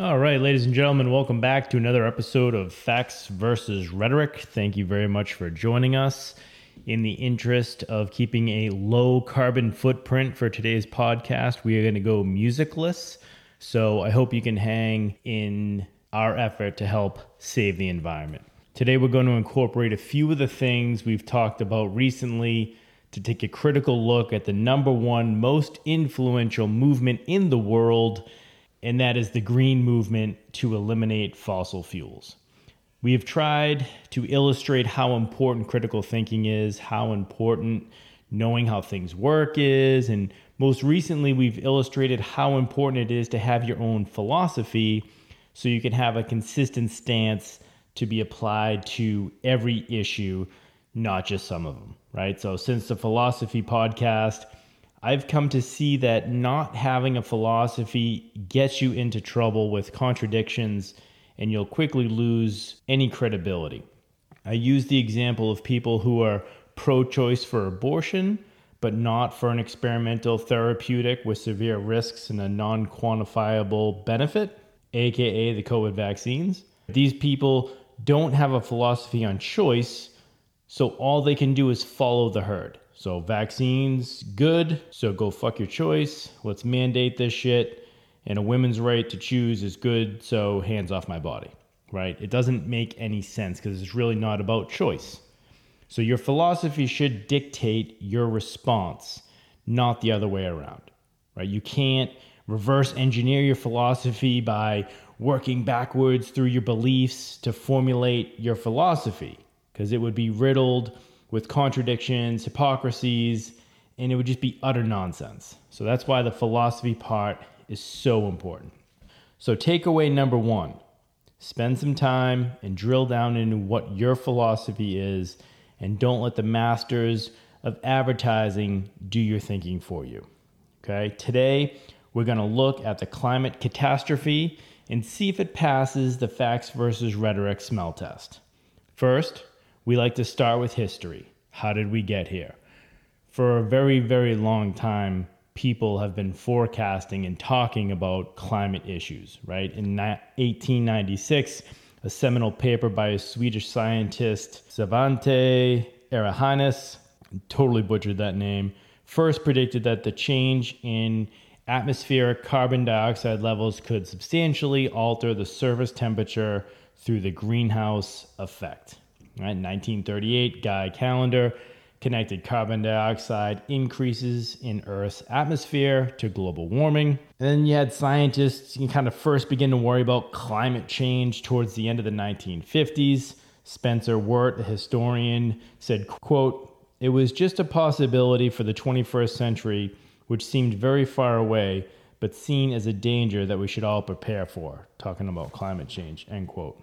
All right, ladies and gentlemen, welcome back to another episode of Facts versus Rhetoric. Thank you very much for joining us. In the interest of keeping a low carbon footprint for today's podcast, we are going to go musicless. So I hope you can hang in our effort to help save the environment. Today, we're going to incorporate a few of the things we've talked about recently to take a critical look at the number one most influential movement in the world and that is the green movement to eliminate fossil fuels. We have tried to illustrate how important critical thinking is, how important knowing how things work is, and most recently, we've illustrated how important it is to have your own philosophy so you can have a consistent stance to be applied to every issue, not just some of them, right? So, since the philosophy podcast, I've come to see that not having a philosophy gets you into trouble with contradictions and you'll quickly lose any credibility. I use the example of people who are pro choice for abortion, but not for an experimental therapeutic with severe risks and a non quantifiable benefit, aka the COVID vaccines. These people don't have a philosophy on choice, so all they can do is follow the herd. So vaccines, good. So go fuck your choice. Let's mandate this shit. And a women's right to choose is good. So hands off my body, right? It doesn't make any sense because it's really not about choice. So your philosophy should dictate your response, not the other way around, right? You can't reverse engineer your philosophy by working backwards through your beliefs to formulate your philosophy because it would be riddled with contradictions, hypocrisies, and it would just be utter nonsense. So that's why the philosophy part is so important. So, takeaway number one spend some time and drill down into what your philosophy is, and don't let the masters of advertising do your thinking for you. Okay, today we're going to look at the climate catastrophe and see if it passes the facts versus rhetoric smell test. First, we like to start with history. How did we get here? For a very, very long time, people have been forecasting and talking about climate issues, right? In 1896, a seminal paper by a Swedish scientist, Svante Arrhenius, totally butchered that name, first predicted that the change in atmospheric carbon dioxide levels could substantially alter the surface temperature through the greenhouse effect. Right, 1938, Guy Callendar connected carbon dioxide increases in Earth's atmosphere to global warming. And then you had scientists you kind of first begin to worry about climate change towards the end of the 1950s. Spencer Weart, a historian, said, quote, it was just a possibility for the 21st century, which seemed very far away, but seen as a danger that we should all prepare for, talking about climate change, end quote.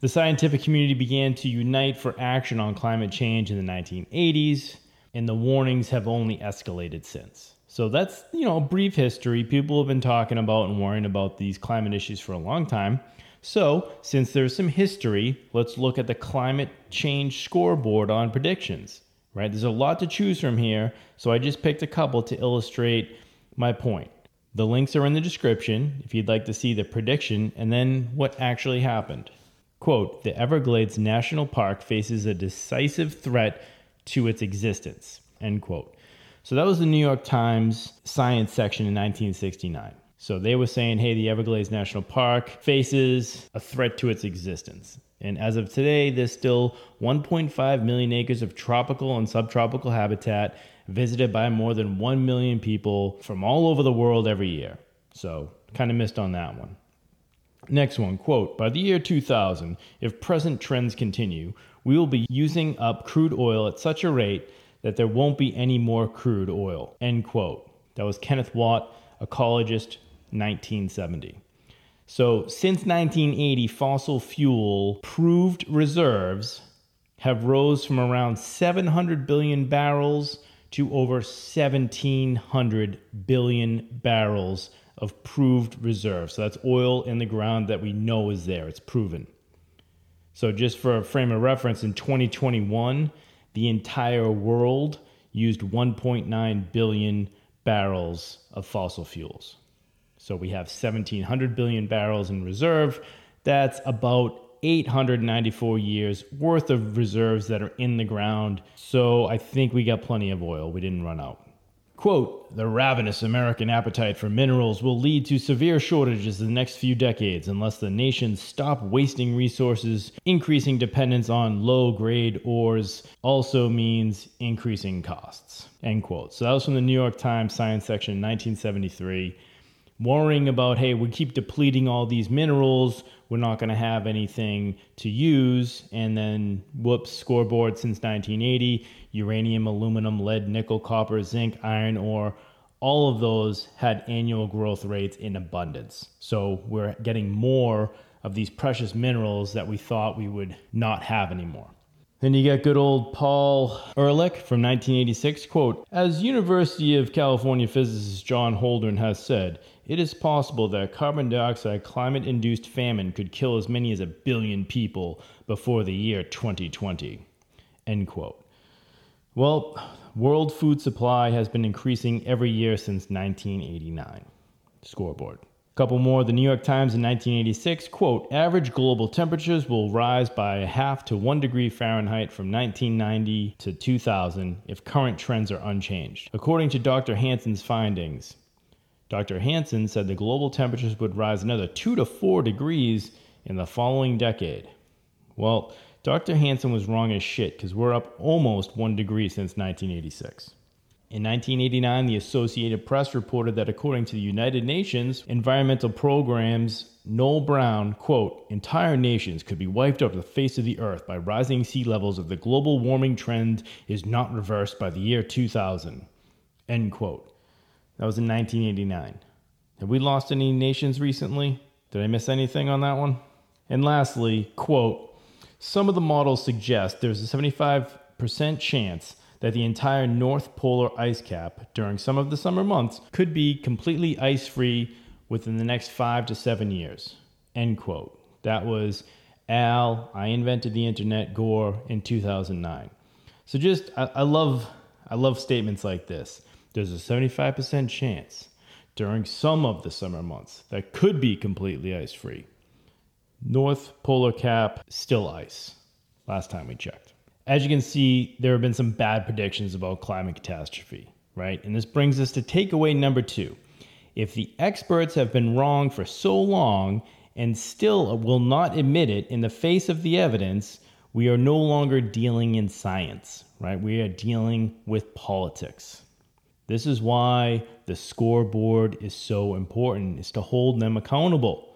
The scientific community began to unite for action on climate change in the 1980s, and the warnings have only escalated since. So that's, you know, a brief history. People have been talking about and worrying about these climate issues for a long time. So, since there's some history, let's look at the climate change scoreboard on predictions, right? There's a lot to choose from here, so I just picked a couple to illustrate my point. The links are in the description if you'd like to see the prediction and then what actually happened. Quote, the Everglades National Park faces a decisive threat to its existence, end quote. So that was the New York Times science section in 1969. So they were saying, hey, the Everglades National Park faces a threat to its existence. And as of today, there's still 1.5 million acres of tropical and subtropical habitat visited by more than 1 million people from all over the world every year. So kind of missed on that one. Next one, quote, by the year 2000, if present trends continue, we will be using up crude oil at such a rate that there won't be any more crude oil, end quote. That was Kenneth Watt, ecologist, 1970. So, since 1980, fossil fuel proved reserves have rose from around 700 billion barrels to over 1700 billion barrels of proved reserves. So that's oil in the ground that we know is there, it's proven. So, just for a frame of reference, in 2021, the entire world used 1.9 billion barrels of fossil fuels. So we have 1,700 billion barrels in reserve. That's about 894 years worth of reserves that are in the ground. So I think we got plenty of oil. We didn't run out. Quote, the ravenous American appetite for minerals will lead to severe shortages in the next few decades unless the nations stop wasting resources. Increasing dependence on low grade ores also means increasing costs. End quote. So that was from the New York Times Science section in 1973 worrying about, hey, we keep depleting all these minerals, we're not going to have anything to use. And then, whoops, scoreboard since 1980 uranium, aluminum, lead, nickel, copper, zinc, iron ore. All of those had annual growth rates in abundance. So we're getting more of these precious minerals that we thought we would not have anymore. Then you got good old Paul Ehrlich from 1986, quote, As University of California physicist John Holdren has said, it is possible that carbon dioxide climate induced famine could kill as many as a billion people before the year 2020. End quote. Well, world food supply has been increasing every year since 1989. Scoreboard. A couple more. The New York Times in 1986 quote, average global temperatures will rise by half to one degree Fahrenheit from 1990 to 2000 if current trends are unchanged. According to Dr. Hansen's findings, Dr. Hansen said the global temperatures would rise another 2 to 4 degrees in the following decade. Well, Dr. Hansen was wrong as shit because we're up almost 1 degree since 1986. In 1989, the Associated Press reported that according to the United Nations environmental programs, Noel Brown, quote, entire nations could be wiped off the face of the earth by rising sea levels if the global warming trend is not reversed by the year 2000, end quote. That was in 1989. Have we lost any nations recently? Did I miss anything on that one? And lastly, quote, some of the models suggest there's a 75% chance that the entire North Polar ice cap during some of the summer months could be completely ice free within the next five to seven years. End quote. That was Al, I invented the internet, Gore in 2009. So just I, I love I love statements like this there's a 75% chance during some of the summer months that could be completely ice free. North Polar Cap, still ice, last time we checked. As you can see, there have been some bad predictions about climate catastrophe, right? And this brings us to takeaway number two. If the experts have been wrong for so long and still will not admit it in the face of the evidence, we are no longer dealing in science, right? We are dealing with politics. This is why the scoreboard is so important, is to hold them accountable.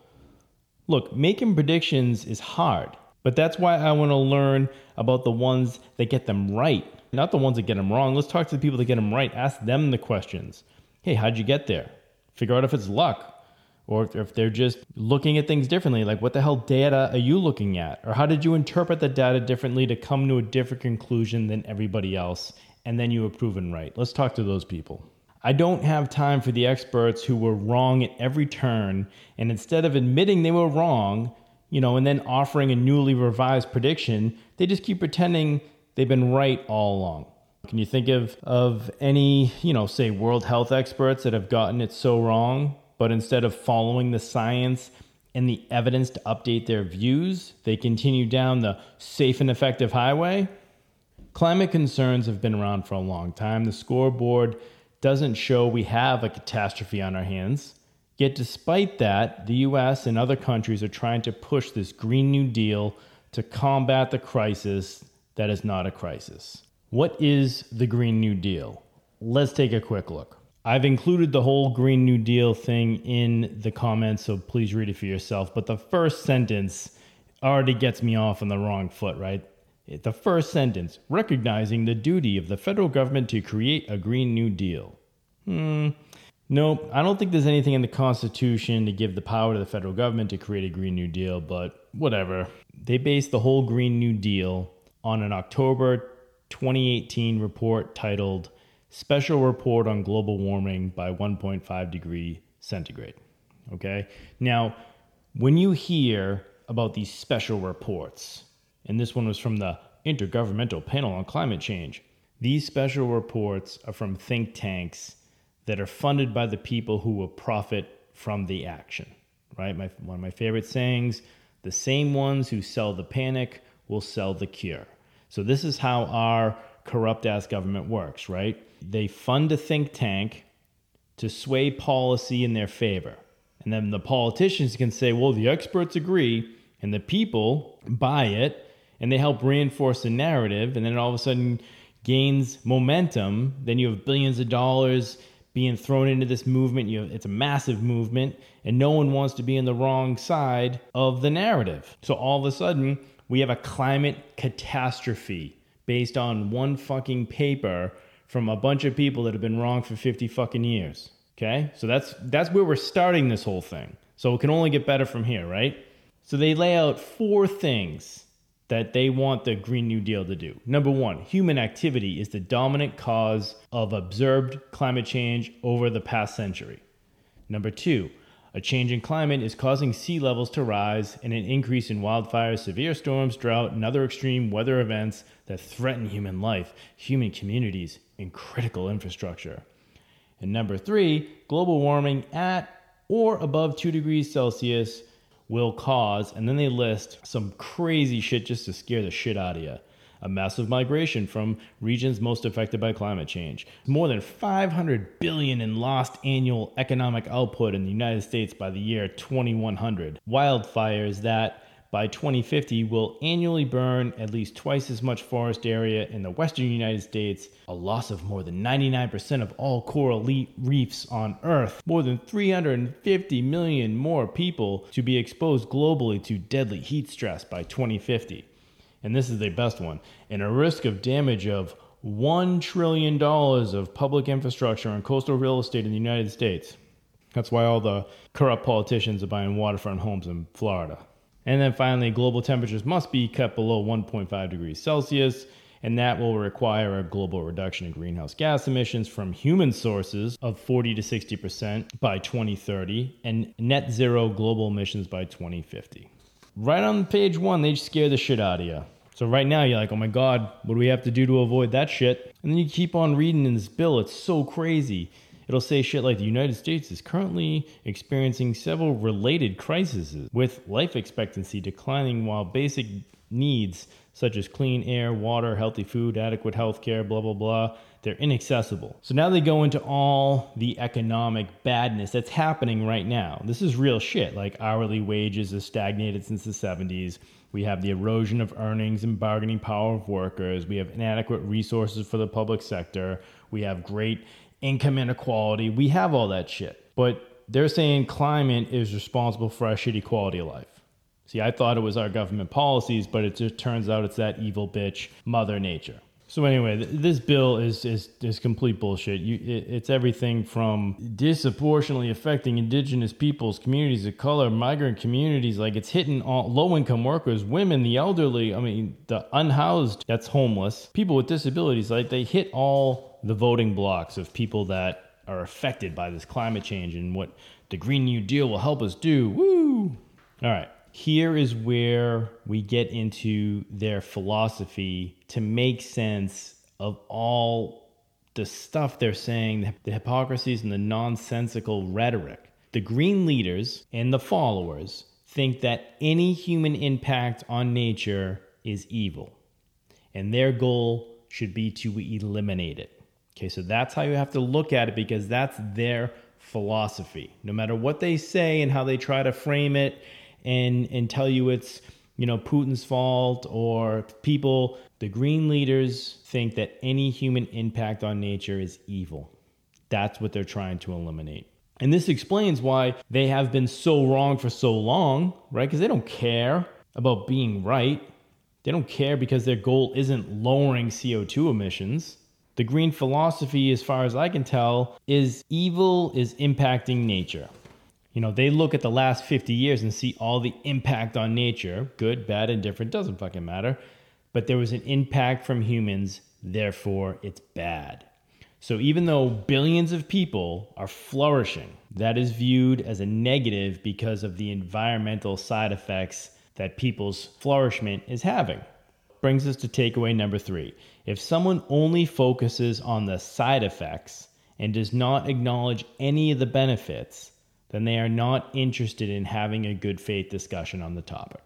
Look, making predictions is hard, but that's why I want to learn about the ones that get them right, not the ones that get them wrong. Let's talk to the people that get them right. Ask them the questions. Hey, how'd you get there? Figure out if it's luck or if they're just looking at things differently. Like, what the hell data are you looking at? Or how did you interpret the data differently to come to a different conclusion than everybody else? and then you were proven right. Let's talk to those people. I don't have time for the experts who were wrong at every turn, and instead of admitting they were wrong, you know, and then offering a newly revised prediction, they just keep pretending they've been right all along. Can you think of, of any, you know, say world health experts that have gotten it so wrong, but instead of following the science and the evidence to update their views, they continue down the safe and effective highway? Climate concerns have been around for a long time. The scoreboard doesn't show we have a catastrophe on our hands. Yet, despite that, the US and other countries are trying to push this Green New Deal to combat the crisis that is not a crisis. What is the Green New Deal? Let's take a quick look. I've included the whole Green New Deal thing in the comments, so please read it for yourself. But the first sentence already gets me off on the wrong foot, right? The first sentence, recognizing the duty of the federal government to create a Green New Deal. Hmm. Nope, I don't think there's anything in the Constitution to give the power to the federal government to create a Green New Deal, but whatever. They based the whole Green New Deal on an October 2018 report titled Special Report on Global Warming by 1.5 degree centigrade. Okay? Now, when you hear about these special reports, and this one was from the Intergovernmental Panel on Climate Change. These special reports are from think tanks that are funded by the people who will profit from the action, right? My, one of my favorite sayings the same ones who sell the panic will sell the cure. So, this is how our corrupt ass government works, right? They fund a think tank to sway policy in their favor. And then the politicians can say, well, the experts agree, and the people buy it, and they help reinforce the narrative, and then all of a sudden gains momentum. Then you have billions of dollars being thrown into this movement. You it's a massive movement, and no one wants to be in the wrong side of the narrative. So all of a sudden, we have a climate catastrophe based on one fucking paper from a bunch of people that have been wrong for 50 fucking years. Okay? So that's that's where we're starting this whole thing. So it can only get better from here, right? So they lay out four things that they want the Green New Deal to do. Number one, human activity is the dominant cause of observed climate change over the past century. Number two, a change in climate is causing sea levels to rise and an increase in wildfires, severe storms, drought, and other extreme weather events that threaten human life, human communities, and critical infrastructure. And number three, global warming at or above 2 degrees Celsius will cause, and then they list some crazy shit just to scare the shit out of you. A massive migration from regions most affected by climate change. More than 500 billion in lost annual economic output in the United States by the year 2100. Wildfires that by 2050 will annually burn at least twice as much forest area in the western United States, a loss of more than 99% of all coral reefs on Earth, more than 350 million more people to be exposed globally to deadly heat stress by 2050. And this is the best one, and a risk of damage of $1 trillion of public infrastructure and coastal real estate in the United States. That's why all the corrupt politicians are buying waterfront homes in Florida. And then finally, global temperatures must be kept below 1.5 degrees Celsius, and that will require a global reduction in greenhouse gas emissions from human sources of 40 to 60% by 2030 and net zero global emissions by 2050. Right on page one, they scare the shit out of you. So right now you're like, oh my God, what do we have to do to avoid that shit? And then you keep on reading in this bill. It's so crazy. It'll say shit like the United States is currently experiencing several related crises with life expectancy declining while basic needs such as clean air, water, healthy food, adequate health care, blah, blah, blah, they're inaccessible. So now they go into all the economic badness that's happening right now. This is real shit. Like hourly wages have stagnated since the 70s. We have the erosion of earnings and bargaining power of workers. We have inadequate resources for the public sector. We have great income inequality. We have all that shit. But they're saying climate is responsible for our shitty quality of life. See, I thought it was our government policies, but it just turns out it's that evil bitch, Mother Nature. So anyway, th- this bill is is, is complete bullshit. You, it, it's everything from disproportionately affecting indigenous peoples, communities of color, migrant communities. Like it's hitting all low income workers, women, the elderly. I mean, the unhoused, that's homeless, people with disabilities. Like they hit all the voting blocks of people that are affected by this climate change and what the Green New Deal will help us do. Woo! All right. Here is where we get into their philosophy to make sense of all the stuff they're saying, the hypocrisies and the nonsensical rhetoric. The Green leaders and the followers think that any human impact on nature is evil, and their goal should be to eliminate it. Okay, so that's how you have to look at it because that's their philosophy. No matter what they say and how they try to frame it and and tell you it's, you know, Putin's fault or people, the green leaders think that any human impact on nature is evil. That's what they're trying to eliminate. And this explains why they have been so wrong for so long, right? Because they don't care about being right. They don't care because their goal isn't lowering CO2 emissions. The green philosophy, as far as I can tell, is evil is impacting nature. You know, they look at the last 50 years and see all the impact on nature good, bad, indifferent, doesn't fucking matter. But there was an impact from humans, therefore it's bad. So even though billions of people are flourishing, that is viewed as a negative because of the environmental side effects that people's flourishment is having. Brings us to takeaway number three if someone only focuses on the side effects and does not acknowledge any of the benefits, then they are not interested in having a good faith discussion on the topic.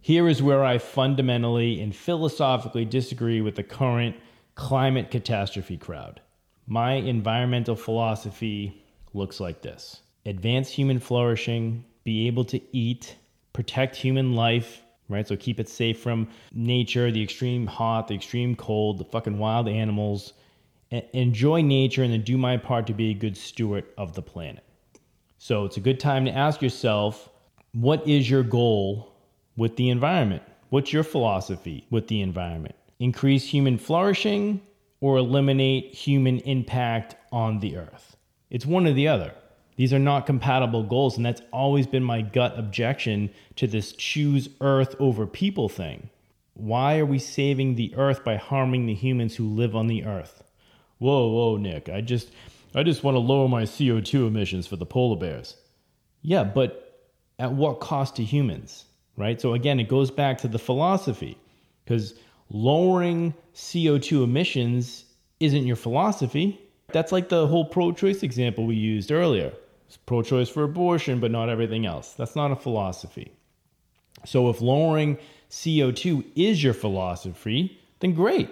Here is where I fundamentally and philosophically disagree with the current climate catastrophe crowd. My environmental philosophy looks like this advance human flourishing, be able to eat, protect human life, right? So keep it safe from nature, the extreme hot, the extreme cold, the fucking wild animals. enjoy nature and then do my part to be a good steward of the planet. So it's a good time to ask yourself what is your goal with the environment? What's your philosophy with the environment? Increase human flourishing or eliminate human impact on the earth? It's one or the other. These are not compatible goals, and that's always been my gut objection to this choose earth over people thing. Why are we saving the earth by harming the humans who live on the earth? Whoa, whoa, Nick, I just I just want to lower my CO2 emissions for the polar bears. Yeah, but at what cost to humans, right? So again, it goes back to the philosophy because lowering CO2 emissions isn't your philosophy. That's like the whole pro choice example we used earlier. Pro choice for abortion, but not everything else. That's not a philosophy. So if lowering CO2 is your philosophy, then great.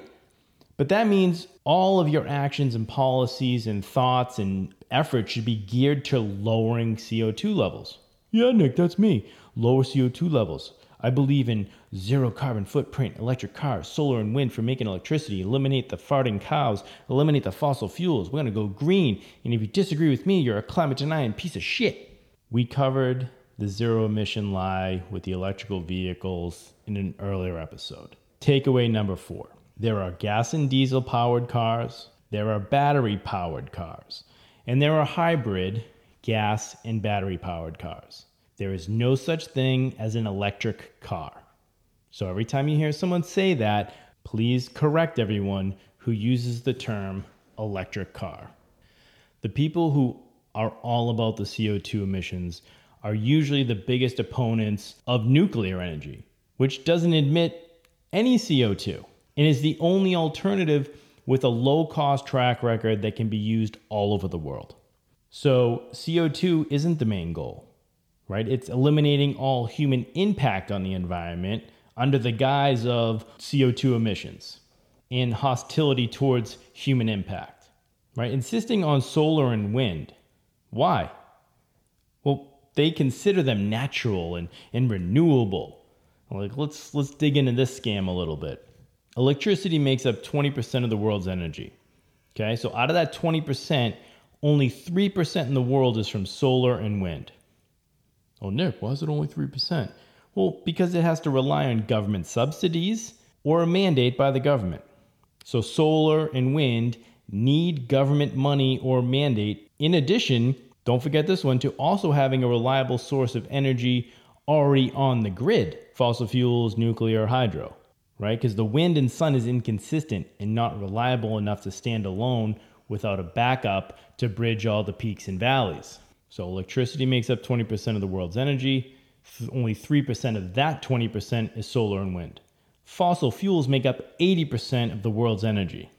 But that means all of your actions and policies and thoughts and efforts should be geared to lowering CO2 levels. Yeah, Nick, that's me. Lower CO2 levels. I believe in zero carbon footprint, electric cars, solar and wind for making electricity, eliminate the farting cows, eliminate the fossil fuels. We're going to go green. And if you disagree with me, you're a climate denying piece of shit. We covered the zero emission lie with the electrical vehicles in an earlier episode. Takeaway number four there are gas and diesel powered cars, there are battery powered cars, and there are hybrid gas and battery powered cars. There is no such thing as an electric car. So every time you hear someone say that, please correct everyone who uses the term electric car. The people who are all about the CO2 emissions are usually the biggest opponents of nuclear energy, which doesn't emit any CO2 and is the only alternative with a low cost track record that can be used all over the world. So, CO2 isn't the main goal, right? It's eliminating all human impact on the environment under the guise of CO2 emissions and hostility towards human impact, right? Insisting on solar and wind. Why? Well, they consider them natural and, and renewable. Like let's let's dig into this scam a little bit. Electricity makes up 20% of the world's energy. Okay, so out of that 20%, only 3% in the world is from solar and wind. Oh, Nick, why is it only 3%? Well, because it has to rely on government subsidies or a mandate by the government. So, solar and wind need government money or mandate. In addition, don't forget this one, to also having a reliable source of energy already on the grid fossil fuels, nuclear, hydro right? Because the wind and sun is inconsistent and not reliable enough to stand alone without a backup to bridge all the peaks and valleys. So electricity makes up 20% of the world's energy. Only 3% of that 20% is solar and wind. Fossil fuels make up 80% of the world's energy.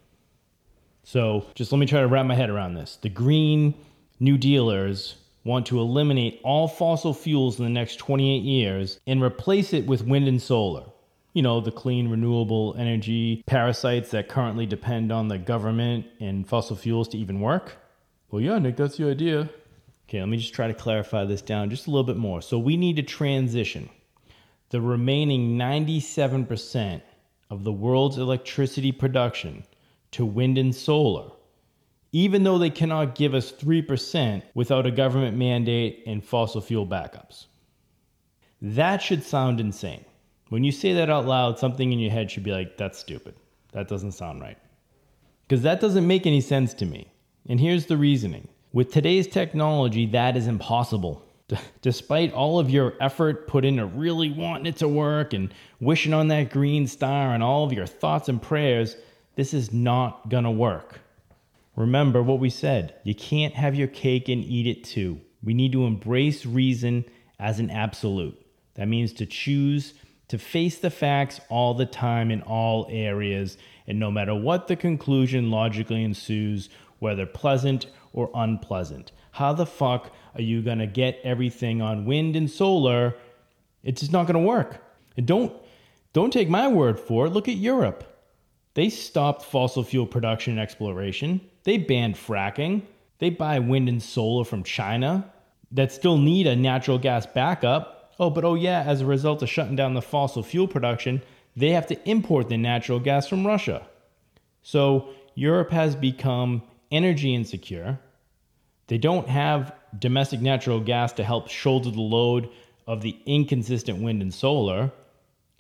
So just let me try to wrap my head around this. The Green New Dealers want to eliminate all fossil fuels in the next 28 years and replace it with wind and solar you know, the clean, renewable energy parasites that currently depend on the government and fossil fuels to even work? Well, yeah, Nick, that's the idea. Okay, let me just try to clarify this down just a little bit more. So we need to transition the remaining 97% of the world's electricity production to wind and solar, even though they cannot give us 3% without a government mandate and fossil fuel backups. That should sound insane. When you say that out loud, something in your head should be like, that's stupid. That doesn't sound right. Because that doesn't make any sense to me. And here's the reasoning with today's technology, that is impossible. D- despite all of your effort put into really wanting it to work and wishing on that green star and all of your thoughts and prayers, this is not gonna work. Remember what we said you can't have your cake and eat it too. We need to embrace reason as an absolute. That means to choose to face the facts all the time in all areas, and no matter what the conclusion logically ensues, whether pleasant or unpleasant. How the fuck are you going to get everything on wind and solar? It's just not going to work. And don't don't take my word for it. Look at Europe. They stopped fossil fuel production and exploration. They banned fracking. They buy wind and solar from China that still need a natural gas backup. Oh, but oh yeah, as a result of shutting down the fossil fuel production, they have to import the natural gas from Russia. So Europe has become energy insecure. They don't have domestic natural gas to help shoulder the load of the inconsistent wind and solar.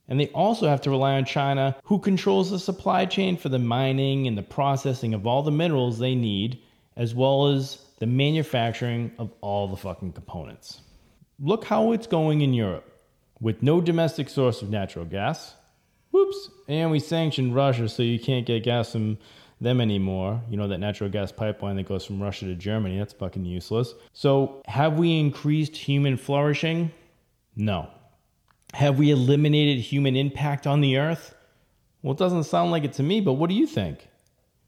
And they also have to rely on China, who controls the supply chain for the mining and the processing of all the minerals they need, as well as the manufacturing of all the fucking components. Look how it's going in Europe. With no domestic source of natural gas, whoops, and we sanctioned Russia so you can't get gas from them anymore. You know, that natural gas pipeline that goes from Russia to Germany, that's fucking useless. So, have we increased human flourishing? No. Have we eliminated human impact on the earth? Well, it doesn't sound like it to me, but what do you think?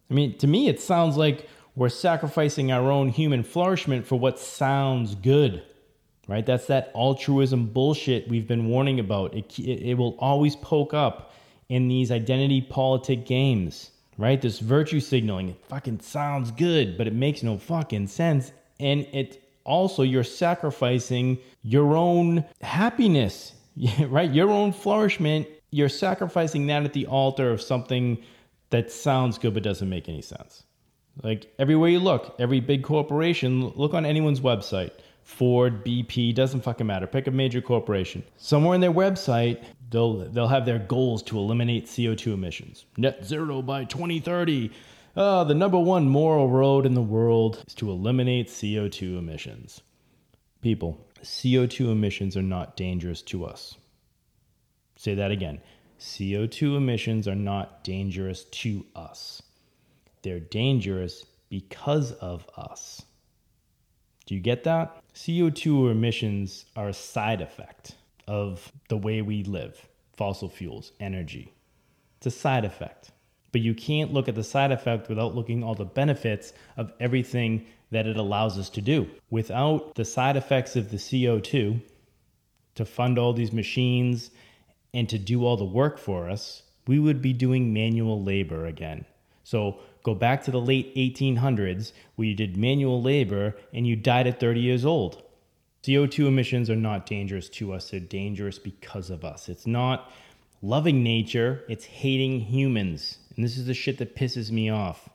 I mean, to me, it sounds like we're sacrificing our own human flourishment for what sounds good, right? That's that altruism bullshit we've been warning about. It, it, it will always poke up in these identity politic games, right? This virtue signaling, it fucking sounds good, but it makes no fucking sense. And it also, you're sacrificing your own happiness right? Your own flourishment, you're sacrificing that at the altar of something that sounds good but doesn't make any sense. Like everywhere you look, every big corporation, look on anyone's website. Ford, BP, doesn't fucking matter. Pick a major corporation. Somewhere in their website, they'll they'll have their goals to eliminate CO2 emissions. Net zero by 2030. Uh, the number one moral road in the world is to eliminate CO2 emissions. People, CO2 emissions are not dangerous to us. Say that again. CO2 emissions are not dangerous to us. They're dangerous because of us. Do you get that? CO2 emissions are a side effect of the way we live fossil fuels, energy. It's a side effect. But you can't look at the side effect without looking all the benefits of everything that it allows us to do. Without the side effects of the CO2 to fund all these machines and to do all the work for us, we would be doing manual labor again. So go back to the late 1800s where you did manual labor and you died at 30 years old. CO2 emissions are not dangerous to us, they're dangerous because of us. It's not loving nature, it's hating humans. And this is the shit that pisses me off.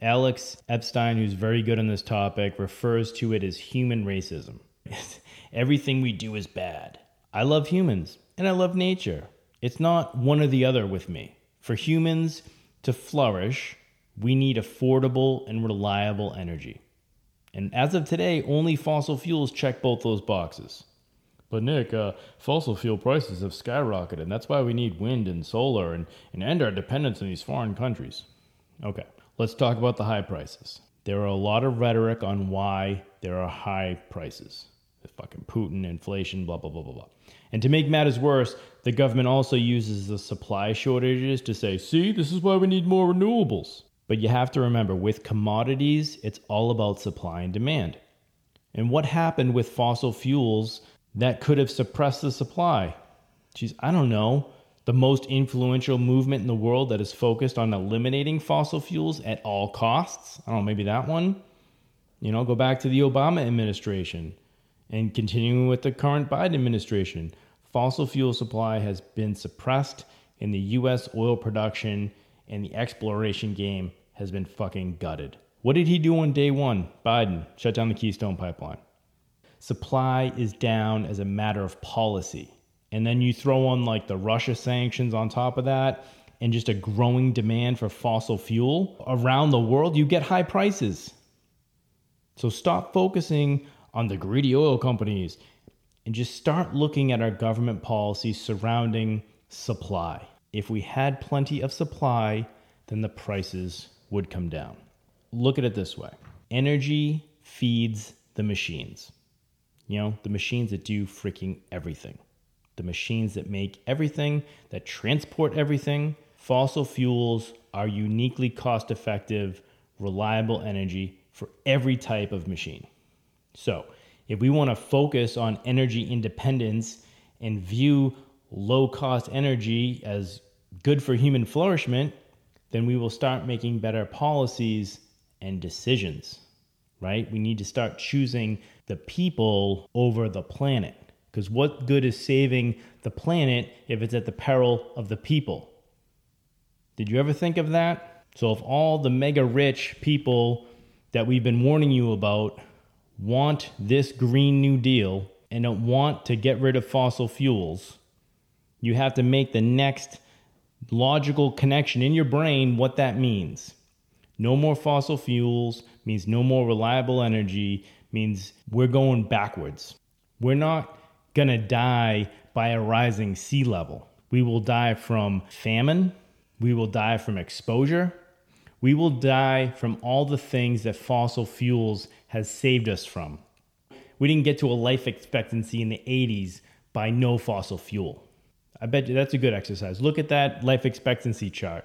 Alex Epstein, who's very good on this topic, refers to it as human racism. Everything we do is bad. I love humans and I love nature. It's not one or the other with me. For humans to flourish, we need affordable and reliable energy. And as of today, only fossil fuels check both those boxes. But Nick, uh, fossil fuel prices have skyrocketed, and that's why we need wind and solar and, and end our dependence on these foreign countries. Okay, let's talk about the high prices. There are a lot of rhetoric on why there are high prices. The fucking Putin, inflation, blah, blah, blah, blah, blah. And to make matters worse, the government also uses the supply shortages to say, see, this is why we need more renewables. But you have to remember, with commodities, it's all about supply and demand. And what happened with fossil fuels that could have suppressed the supply. Geez, I don't know. The most influential movement in the world that is focused on eliminating fossil fuels at all costs. I don't know, maybe that one. You know, go back to the Obama administration and continuing with the current Biden administration. Fossil fuel supply has been suppressed in the US oil production and the exploration game has been fucking gutted. What did he do on day one? Biden shut down the Keystone pipeline supply is down as a matter of policy. And then you throw on like the Russia sanctions on top of that and just a growing demand for fossil fuel around the world, you get high prices. So stop focusing on the greedy oil companies and just start looking at our government policies surrounding supply. If we had plenty of supply, then the prices would come down. Look at it this way energy feeds the machines. You know, the machines that do freaking everything. The machines that make everything, that transport everything. Fossil fuels are uniquely cost effective, reliable energy for every type of machine. So, if we want to focus on energy independence and view low cost energy as good for human flourishment, then we will start making better policies and decisions, right? We need to start choosing the people over the planet. Because what good is saving the planet if it's at the peril of the people? Did you ever think of that? So, if all the mega rich people that we've been warning you about want this Green New Deal and don't want to get rid of fossil fuels, you have to make the next logical connection in your brain what that means. No more fossil fuels means no more reliable energy, means we're going backwards. We're not going to die by a rising sea level. We will die from famine. We will die from exposure. We will die from all the things that fossil fuels has saved us from. We didn't get to a life expectancy in the 80s by no fossil fuel. I bet you that's a good exercise. Look at that life expectancy chart.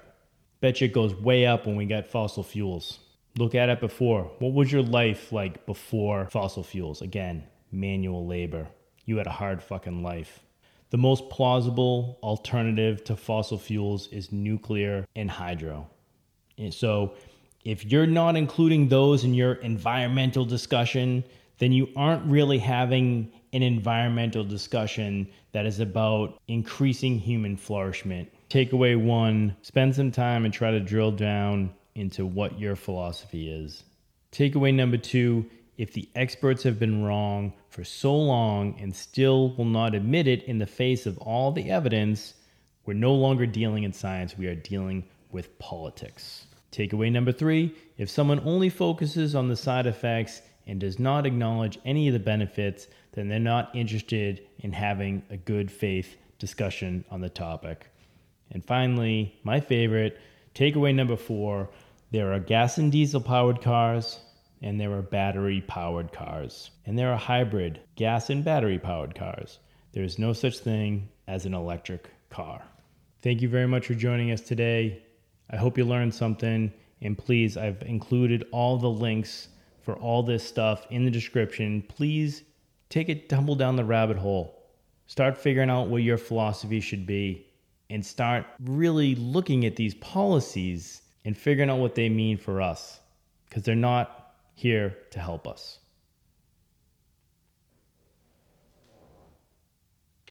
Bet you it goes way up when we got fossil fuels. Look at it before. What was your life like before fossil fuels? Again, manual labor. You had a hard fucking life. The most plausible alternative to fossil fuels is nuclear and hydro. And so, if you're not including those in your environmental discussion, then you aren't really having an environmental discussion that is about increasing human flourishment. Takeaway one spend some time and try to drill down into what your philosophy is. Takeaway number two if the experts have been wrong for so long and still will not admit it in the face of all the evidence, we're no longer dealing in science, we are dealing with politics. Takeaway number three if someone only focuses on the side effects and does not acknowledge any of the benefits, then they're not interested in having a good faith discussion on the topic. And finally, my favorite, takeaway number four there are gas and diesel powered cars, and there are battery powered cars, and there are hybrid gas and battery powered cars. There is no such thing as an electric car. Thank you very much for joining us today. I hope you learned something. And please, I've included all the links for all this stuff in the description. Please take it, tumble down the rabbit hole. Start figuring out what your philosophy should be and start really looking at these policies and figuring out what they mean for us because they're not here to help us.